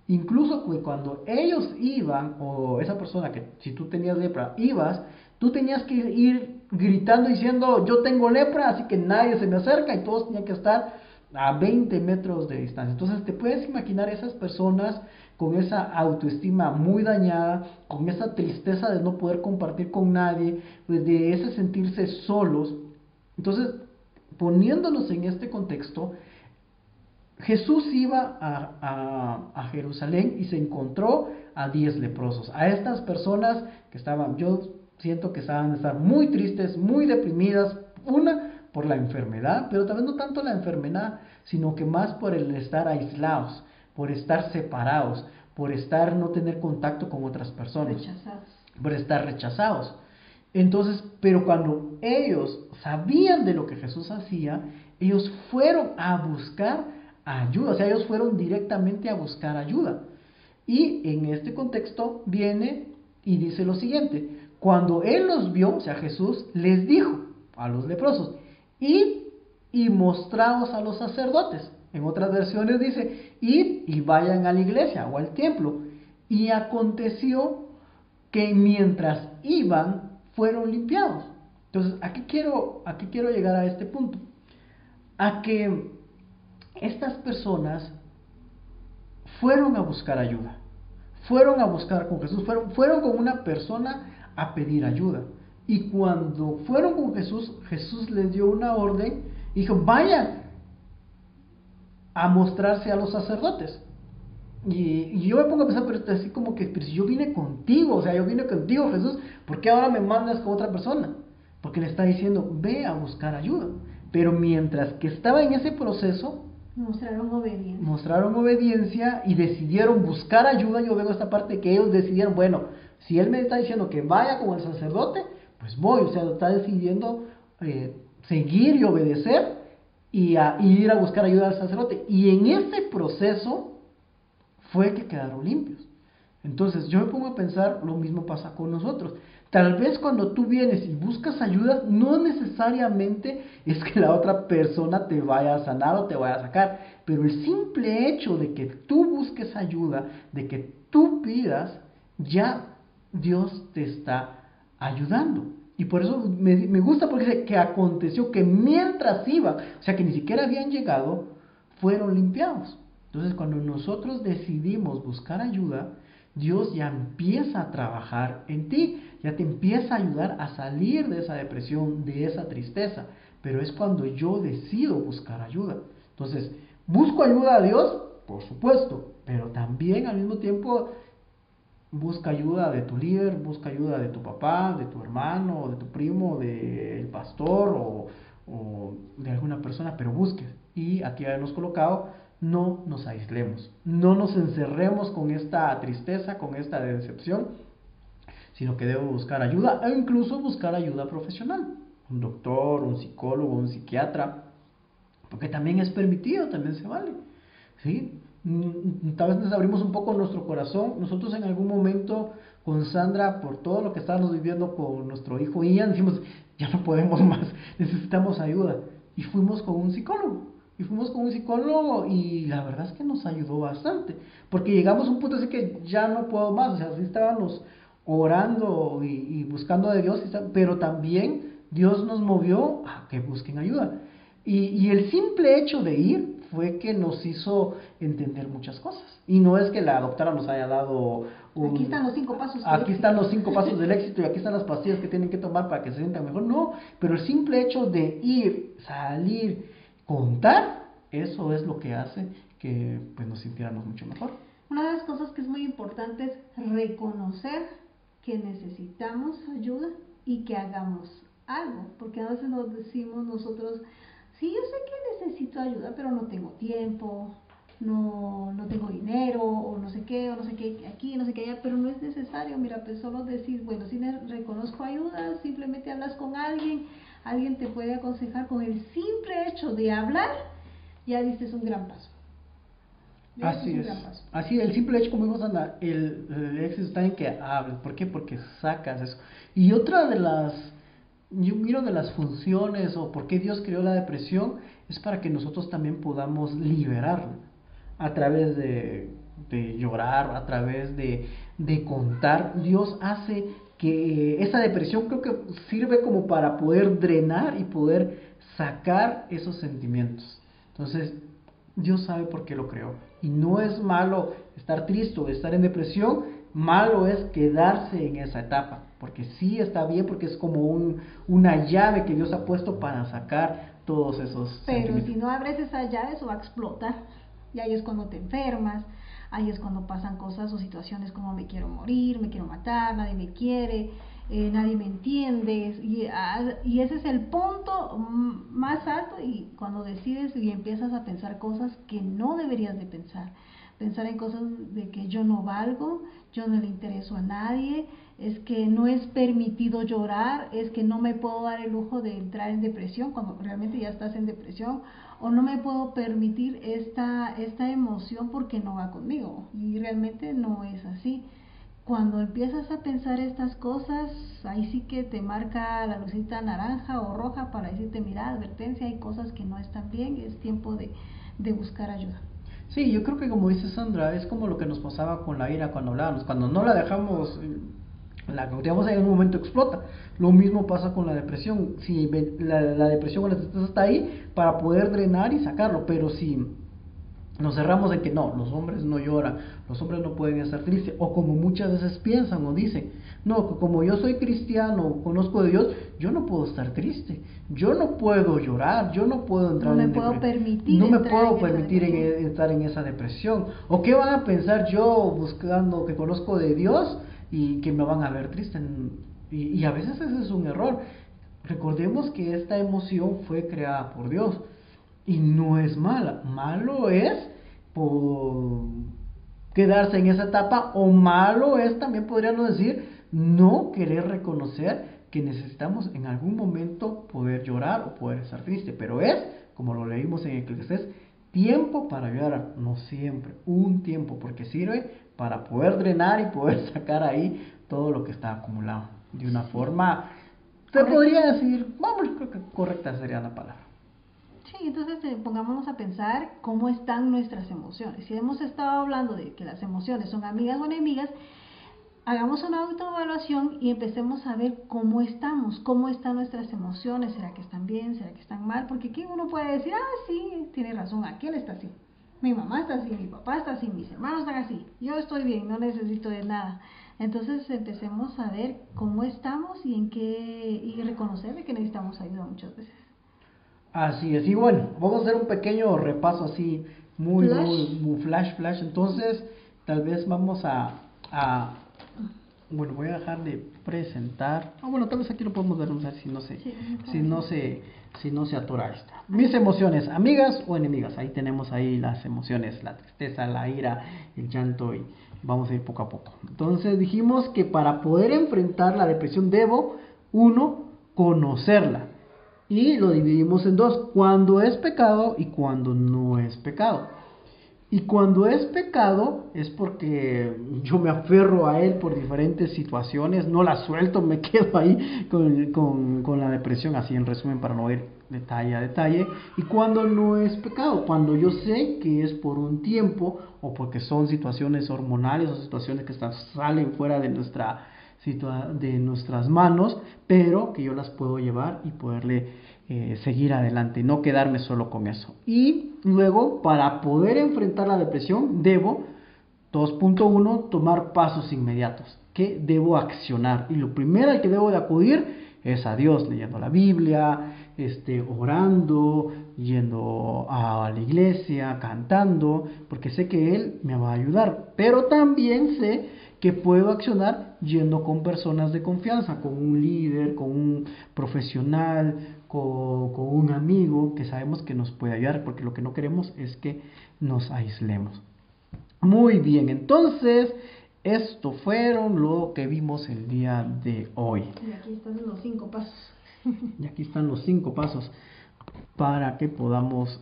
Incluso cuando ellos iban, o esa persona que si tú tenías lepra, ibas, tú tenías que ir gritando diciendo, yo tengo lepra, así que nadie se me acerca y todos tenían que estar a 20 metros de distancia. Entonces te puedes imaginar esas personas con esa autoestima muy dañada, con esa tristeza de no poder compartir con nadie, pues de ese sentirse solos. Entonces, poniéndonos en este contexto, Jesús iba a, Jerusalén y se encontró a diez leprosos, a estas personas que estaban, yo siento que estaban estar muy tristes, muy deprimidas, una por la enfermedad, pero también no tanto la enfermedad, sino que más por el estar aislados, por estar separados, por estar no tener contacto con otras personas, rechazados. por estar rechazados. Entonces, pero cuando ellos sabían de lo que Jesús hacía, ellos fueron a buscar ayuda, o sea, ellos fueron directamente a buscar ayuda. Y en este contexto viene y dice lo siguiente, cuando él los vio, o sea, Jesús les dijo a los leprosos, id y mostraos a los sacerdotes. En otras versiones dice, id y vayan a la iglesia o al templo. Y aconteció que mientras iban, fueron limpiados. Entonces, aquí quiero, quiero llegar a este punto. A que estas personas fueron a buscar ayuda. Fueron a buscar con Jesús. Fueron, fueron con una persona a pedir ayuda. Y cuando fueron con Jesús, Jesús les dio una orden dijo, vayan a mostrarse a los sacerdotes. Y, yo me pongo a pensar, pero así como que, pero si yo vine contigo, o sea, yo vine contigo, Jesús, ¿por qué ahora me mandas con otra persona? Porque le está diciendo, ve a buscar ayuda. Pero mientras que estaba en ese proceso, mostraron obediencia. Mostraron obediencia y decidieron buscar ayuda. Yo veo esta parte que ellos decidieron, bueno, si él me está diciendo que vaya con el sacerdote, pues voy, o sea, está decidiendo eh, seguir y obedecer y, ir a buscar ayuda al sacerdote. Y en ese proceso fue que quedaron limpios. Entonces yo me pongo a pensar, lo mismo pasa con nosotros. Tal vez cuando tú vienes y buscas ayuda, no necesariamente es que la otra persona te vaya a sanar o te vaya a sacar, pero el simple hecho de que tú busques ayuda, de que tú pidas, ya Dios te está ayudando. Y por eso me, me gusta porque dice que aconteció que mientras iba, o sea que ni siquiera habían llegado, fueron limpiados. Entonces cuando nosotros decidimos buscar ayuda, Dios ya empieza a trabajar en ti, ya te empieza a ayudar a salir de esa depresión, de esa tristeza. Pero es cuando yo decido buscar ayuda. Entonces, ¿busco ayuda a Dios? Por supuesto, pero también al mismo tiempo busca ayuda de tu líder, busca ayuda de tu papá, de tu hermano, de tu primo, del pastor o, o de alguna persona, pero busque. Y aquí hemos colocado, no nos aislemos, no nos encerremos con esta tristeza, con esta decepción, sino que debo buscar ayuda e incluso buscar ayuda profesional, un doctor, un psicólogo, un psiquiatra, porque también es permitido, también se vale. ¿sí? Mm, tal vez nos abrimos un poco nuestro corazón. Nosotros en algún momento con Sandra, por todo lo que estábamos viviendo con nuestro hijo Ian, dijimos, ya no podemos (laughs) más, necesitamos ayuda. Y fuimos con un psicólogo. Y fuimos con un psicólogo y la verdad es que nos ayudó bastante. Porque llegamos a un punto así que ya no puedo más. O sea, sí estábamos orando y, buscando de Dios, pero también Dios nos movió a que busquen ayuda. Y, y el simple hecho de ir fue que nos hizo entender muchas cosas. Y no es que la doctora nos haya dado un, Aquí están los cinco pasos. Aquí están los cinco pasos del (laughs) éxito y aquí están las pastillas que tienen que tomar para que se sientan mejor. No, pero el simple hecho de ir, salir, contar, eso es lo que hace que pues, nos sintiéramos mucho mejor. Una de las cosas que es muy importante es reconocer que necesitamos ayuda y que hagamos algo, porque a veces nos decimos nosotros, sí, yo sé que necesito ayuda, pero no tengo tiempo, no, no tengo dinero, o no sé qué, o no sé qué aquí, no sé qué allá, pero no es necesario, mira, pues solo decir, bueno, si reconozco ayuda, simplemente hablas con alguien, alguien te puede aconsejar con el simple hecho de hablar, ya diste un gran paso. así es. Así, el simple hecho, como vimos, Ana, el, el éxito está en que hables. ¿Por qué? Porque sacas eso. Y otra de las yo miro de las funciones o por qué Dios creó la depresión es para que nosotros también podamos liberarla a través de, llorar, a través de, de, contar. Dios hace que esa depresión creo que sirve como para poder drenar y poder sacar esos sentimientos. Entonces, Dios sabe por qué lo creó. Y no es malo estar triste o estar en depresión, malo es quedarse en esa etapa porque sí está bien, porque es como un, una llave que Dios ha puesto para sacar todos esos Pero si no abres esa llave, eso va a explotar. Y ahí es cuando te enfermas, ahí es cuando pasan cosas o situaciones como me quiero morir, me quiero matar, nadie me quiere, eh, nadie me entiende. Y, ah, y ese es el punto más alto y cuando decides y empiezas a pensar cosas que no deberías de pensar. Pensar en cosas de que yo no valgo, yo no le intereso a nadie, es que no es permitido llorar, es que no me puedo dar el lujo de entrar en depresión cuando realmente ya estás en depresión, o no me puedo permitir esta, esta emoción porque no va conmigo. Y realmente no es así. Cuando empiezas a pensar estas cosas, ahí sí que te marca la lucita naranja o roja para decirte, mira, advertencia, hay cosas que no están bien, es tiempo de, de buscar ayuda. Sí, yo creo que como dice Sandra, es como lo que nos pasaba con la ira cuando hablábamos, cuando no la dejamos la digamos, en un momento explota. Lo mismo pasa con la depresión. Si la, la depresión o la tristeza está ahí para poder drenar y sacarlo, pero si nos cerramos en que no, los hombres no lloran, los hombres no pueden estar tristes, o como muchas veces piensan o dicen, no, como yo soy cristiano, conozco de Dios, yo no puedo estar triste, yo no puedo llorar, yo no puedo entrar no en me puedo permitir no me puedo permitir en, estar en esa depresión, o qué van a pensar yo buscando que conozco de Dios y que me van a ver triste. Y, y a veces ese es un error. Recordemos que esta emoción fue creada por Dios y no es mala. Malo es por quedarse en esa etapa o malo es también podríamos decir no querer reconocer que necesitamos en algún momento poder llorar o poder estar triste, pero es, como lo leímos en Eclesiastes, tiempo para llorar, no siempre, un tiempo, porque sirve para poder drenar y poder (laughs) sacar ahí todo lo que está acumulado de una forma, se podría decir, vamos, creo que correcta sería la palabra. Sí, entonces eh, pongámonos a pensar cómo están nuestras emociones. Si hemos estado hablando de que las emociones son amigas o enemigas, hagamos una autoevaluación y empecemos a ver cómo estamos, cómo están nuestras emociones, será que están bien, será que están mal, porque aquí uno puede decir, ah, sí, tiene razón, aquel está así, mi mamá está así, mi papá está así, mis hermanos están así, yo estoy bien, no necesito de nada. Entonces empecemos a ver cómo estamos y en qué y reconocer que necesitamos ayuda muchas veces. Así es, y bueno, vamos a hacer un pequeño repaso así, muy, muy, muy flash, flash. Entonces, tal vez vamos a, a bueno, voy a dejar de presentar. Ah, bueno, tal vez aquí lo podemos ver, si no se, si no se, si no se atora esta. Mis emociones, amigas o enemigas. Ahí tenemos ahí las emociones, la tristeza, la ira, el llanto y vamos a ir poco a poco. Entonces dijimos que para poder enfrentar la depresión debo, uno, conocerla. Y lo dividimos en dos, cuando es pecado y cuando no es pecado. Y cuando es pecado es porque yo me aferro a él por diferentes situaciones, no la suelto, me (laughs) quedo ahí con, con, la depresión, así en resumen para no ir detalle a detalle. Y cuando no es pecado, cuando yo sé que es por un tiempo o porque son situaciones hormonales o situaciones que están, salen fuera de nuestra de nuestras manos, pero que yo las puedo llevar y poderle eh, seguir adelante, no quedarme solo con eso. Y luego, para poder enfrentar la depresión, debo, 2.1, tomar pasos inmediatos. que debo accionar? Y lo primero al que debo de acudir es a Dios, leyendo la Biblia, este, orando, yendo a la iglesia, cantando, porque sé que Él me va a ayudar. Pero también sé que puedo accionar yendo con personas de confianza, con un líder, con un profesional, con, con, un amigo que sabemos que nos puede ayudar, porque lo que no queremos es que nos aislemos. Muy bien, entonces, esto fueron lo que vimos el día de hoy. Y aquí están los cinco pasos. (laughs) y aquí están los cinco pasos para que podamos...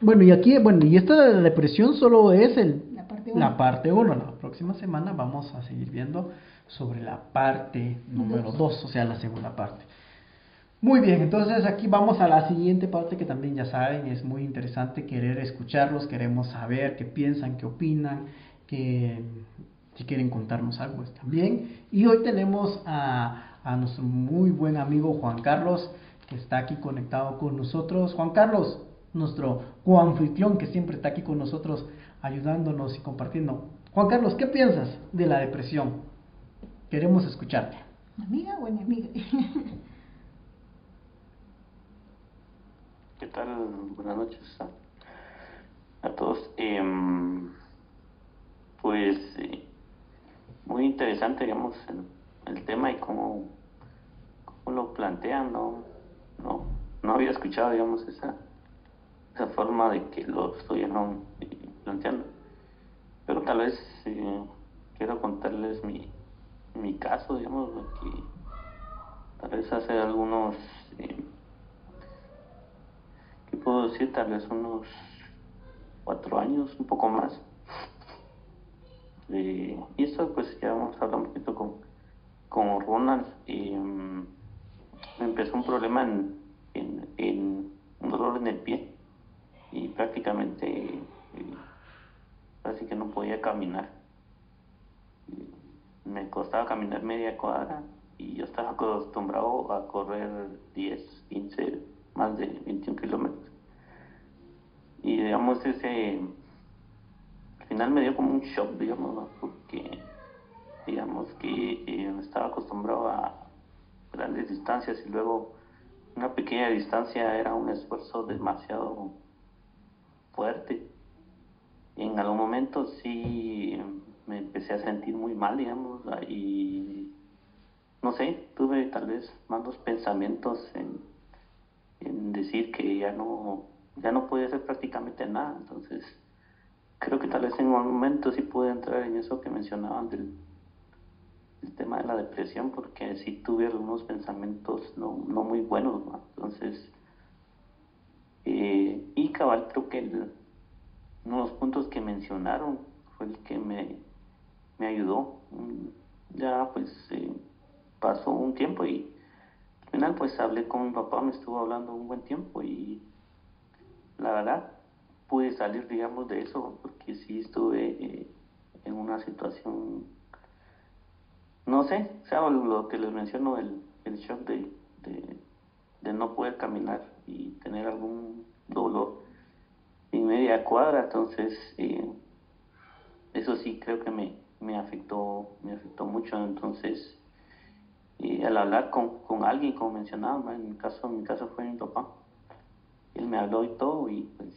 Bueno, y aquí, bueno, y esta depresión solo es el la parte 1. La próxima semana vamos a seguir viendo sobre la parte número 2, o sea, la segunda parte. Muy bien, entonces aquí vamos a la siguiente parte que también ya saben, es muy interesante querer escucharlos, queremos saber qué piensan, qué opinan, que si quieren contarnos algo también. Y hoy tenemos a, a nuestro muy buen amigo Juan Carlos, que está aquí conectado con nosotros. Juan Carlos, nuestro coanfitrión que siempre está aquí con nosotros ayudándonos y compartiendo. Juan Carlos, ¿qué piensas de la depresión? Queremos escucharte. ¿Amiga o enemiga? (laughs) ¿Qué tal? Buenas noches a, todos. Em, pues eh, muy interesante, digamos, el, tema y cómo, cómo, lo plantean, ¿no? ¿no? No había escuchado, digamos, esa, esa forma de que lo estuvieron planteando. Pero tal vez eh, quiero contarles mi, mi caso, digamos, que tal vez hace algunos, eh, ¿qué puedo decir? Tal vez unos cuatro años, un poco más. Eh, y esto pues ya vamos a hablar un poquito con, con Ronald. y mm, empezó un problema en, en, un dolor en el pie y prácticamente eh, así que no podía caminar. Me costaba caminar media cuadra y yo estaba acostumbrado a correr 10, 15, más de 21 kilómetros. Y digamos, ese al final me dio como un shock, digamos, porque digamos que eh, estaba acostumbrado a grandes distancias y luego una pequeña distancia era un esfuerzo demasiado fuerte. En algún momento sí me empecé a sentir muy mal, digamos, y no sé, tuve tal vez malos pensamientos en, en decir que ya no, ya no podía hacer prácticamente nada. Entonces, creo que tal vez en un momento sí pude entrar en eso que mencionaban del el tema de la depresión, porque sí tuve algunos pensamientos no, no muy buenos. Entonces, eh, y cabal, creo que uno de los puntos que mencionaron fue el que me, me ayudó. Ya, pues. Eh, pasó un tiempo y al final pues hablé con mi papá, me estuvo hablando un buen tiempo y la verdad pude salir digamos de eso porque sí estuve eh, en una situación no sé, sea lo que les menciono el, el shock de, de, no poder caminar y tener algún dolor en media cuadra entonces eh, eso sí creo que me, me afectó me afectó mucho entonces y al hablar con, con alguien, como mencionaba, en mi caso, en mi caso fue mi papá. Él me habló y todo y pues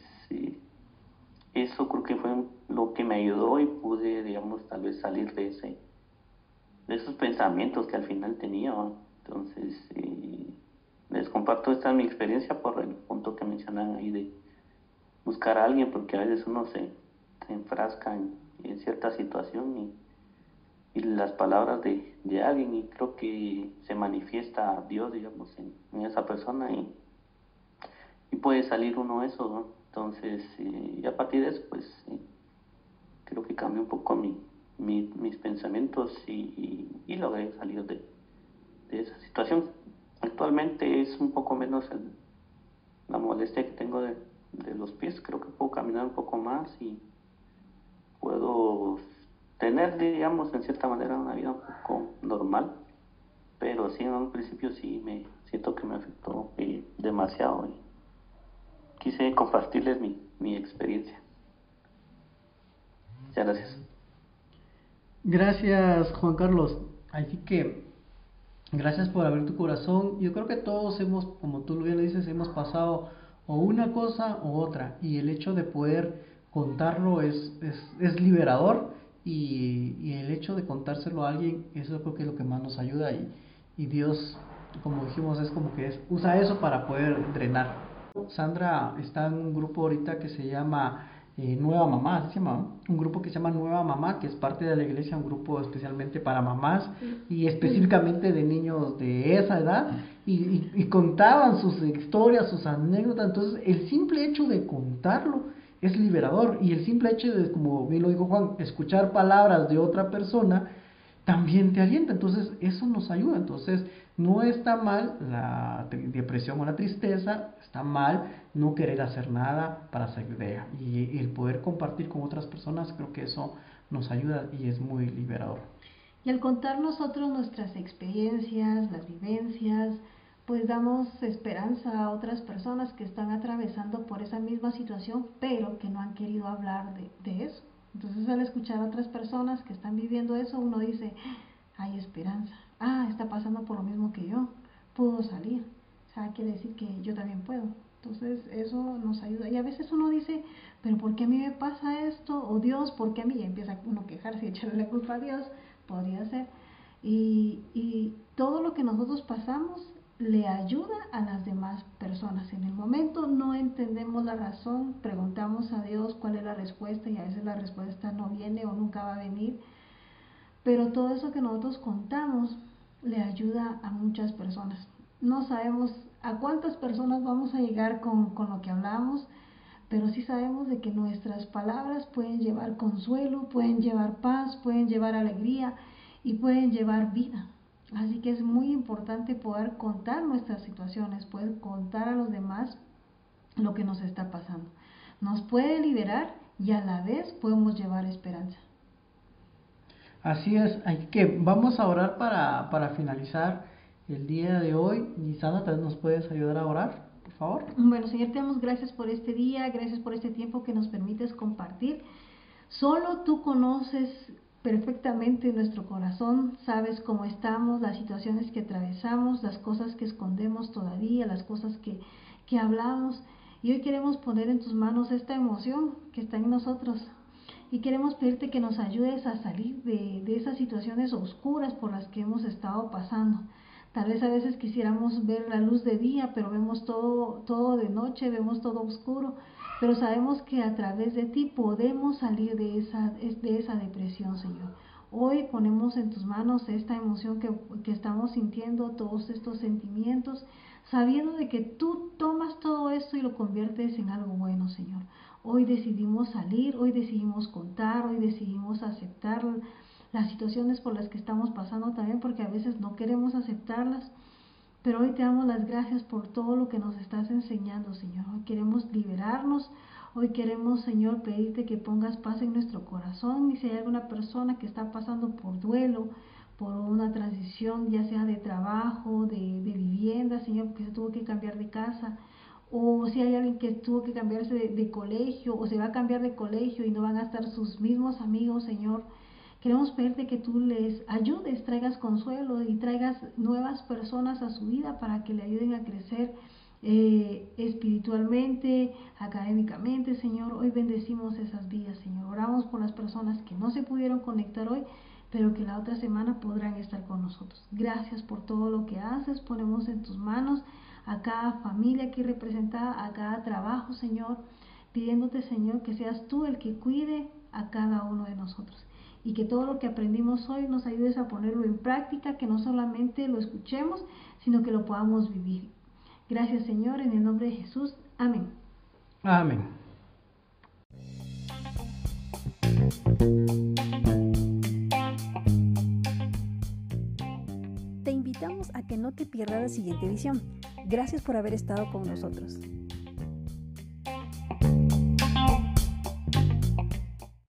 eso creo que fue lo que me ayudó y pude, digamos, tal vez salir de ese de esos pensamientos que al final tenía. Entonces, les comparto esta mi experiencia por el punto que mencionan ahí de buscar a alguien, porque a veces uno se, enfrasca en, en cierta situación y y las palabras de, de, alguien y creo que se manifiesta Dios, digamos, en, esa persona y, y, puede salir uno eso, ¿no? Entonces, eh, y a partir de eso, pues, creo que cambió un poco mi, mis pensamientos y, y, logré salir de, de, esa situación. Actualmente es un poco menos la molestia que tengo de, de los pies, creo que puedo caminar un poco más y puedo tener, digamos, en cierta manera una vida un poco normal, pero sí, en un principio sí me siento que me afectó eh, demasiado y quise compartirles mi, mi experiencia. Muchas gracias. Gracias, Juan Carlos. Así que, gracias por abrir tu corazón. Yo creo que todos hemos, como tú bien lo dices, hemos pasado o una cosa u otra. Y el hecho de poder contarlo es, es, es liberador y, el hecho de contárselo a alguien, eso creo que es lo que más nos ayuda y, y Dios, como dijimos, es como que es, usa eso para poder drenar. Sandra está en un grupo ahorita que se llama eh, Nueva Mamá, se llama? Un grupo que se llama Nueva Mamá, que es parte de la iglesia, un grupo especialmente para mamás y específicamente de niños de esa edad y, y, y contaban sus historias, sus anécdotas. Entonces, el simple hecho de contarlo es liberador. Y el simple hecho de, como bien lo dijo Juan, escuchar palabras de otra persona, también te alienta. Entonces, eso nos ayuda. Entonces, no está mal la depresión o la tristeza, está mal no querer hacer nada para salir de. Y el poder compartir con otras personas, creo que eso nos ayuda y es muy liberador. Y al contar nosotros nuestras experiencias, las vivencias, pues damos esperanza a otras personas que están atravesando por esa misma situación, pero que no han querido hablar de, eso. Entonces al escuchar a otras personas que están viviendo eso, uno dice, hay esperanza, ah, está pasando por lo mismo que yo, puedo salir, o sea, quiere decir que yo también puedo. Entonces eso nos ayuda. Y a veces uno dice, pero ¿por qué a mí me pasa esto? O Dios, ¿por qué a mí? Y empieza uno a quejarse y (laughs) echarle la culpa a Dios, podría ser. Y, y todo lo que nosotros pasamos le ayuda a las demás personas. En el momento no entendemos la razón, preguntamos a Dios cuál es la respuesta y a veces la respuesta no viene o nunca va a venir. Pero todo eso que nosotros contamos le ayuda a muchas personas. No sabemos a cuántas personas vamos a llegar con, lo que hablamos, pero sí sabemos de que nuestras palabras pueden llevar consuelo, pueden llevar paz, pueden llevar alegría y pueden llevar vida. Así que es muy importante poder contar nuestras situaciones, poder contar a los demás lo que nos está pasando. Nos puede liberar y a la vez podemos llevar esperanza. Así es, hay que vamos a orar para, para finalizar el día de hoy. Gisana, ¿tal nos puedes ayudar a orar, por favor? Bueno, Señor, te damos gracias por este día, gracias por este tiempo que nos permites compartir. Solo tú conoces perfectamente nuestro corazón, sabes cómo estamos, las situaciones que atravesamos, las cosas que escondemos todavía, las cosas que, que hablamos. Y hoy queremos poner en tus manos esta emoción que está en nosotros. Y queremos pedirte que nos ayudes a salir de, de esas situaciones oscuras por las que hemos estado pasando. Tal vez a veces quisiéramos ver la luz de día, pero vemos todo, todo de noche, vemos todo oscuro, pero sabemos que a través de ti podemos salir de esa, de esa depresión, Señor. Hoy ponemos en tus manos esta emoción que, que estamos sintiendo, todos estos sentimientos, sabiendo de que tú tomas todo esto y lo conviertes en algo bueno, Señor. Hoy decidimos salir, hoy decidimos contar, hoy decidimos aceptar las situaciones por las que estamos pasando también, porque a veces no queremos aceptarlas. Pero hoy te damos las gracias por todo lo que nos estás enseñando, Señor. Hoy queremos liberarnos. Hoy queremos, Señor, pedirte que pongas paz en nuestro corazón. Y si hay alguna persona que está pasando por duelo, por una transición, ya sea de trabajo, de, vivienda, Señor, que se tuvo que cambiar de casa, o si hay alguien que tuvo que cambiarse de, de, colegio, o se va a cambiar de colegio y no van a estar sus mismos amigos, Señor, Queremos pedirte que tú les ayudes, traigas consuelo y traigas nuevas personas a su vida para que le ayuden a crecer eh, espiritualmente, académicamente, Señor. Hoy bendecimos esas vidas, Señor. Oramos por las personas que no se pudieron conectar hoy, pero que la otra semana podrán estar con nosotros. Gracias por todo lo que haces. Ponemos en tus manos a cada familia aquí representada, a cada trabajo, Señor, pidiéndote, Señor, que seas tú el que cuide a cada uno de nosotros y que todo lo que aprendimos hoy nos ayudes a ponerlo en práctica, que no solamente lo escuchemos, sino que lo podamos vivir. Gracias Señor, en el nombre de Jesús. Amén. Amén. Te invitamos a que no te pierdas la siguiente edición. Gracias por haber estado con nosotros.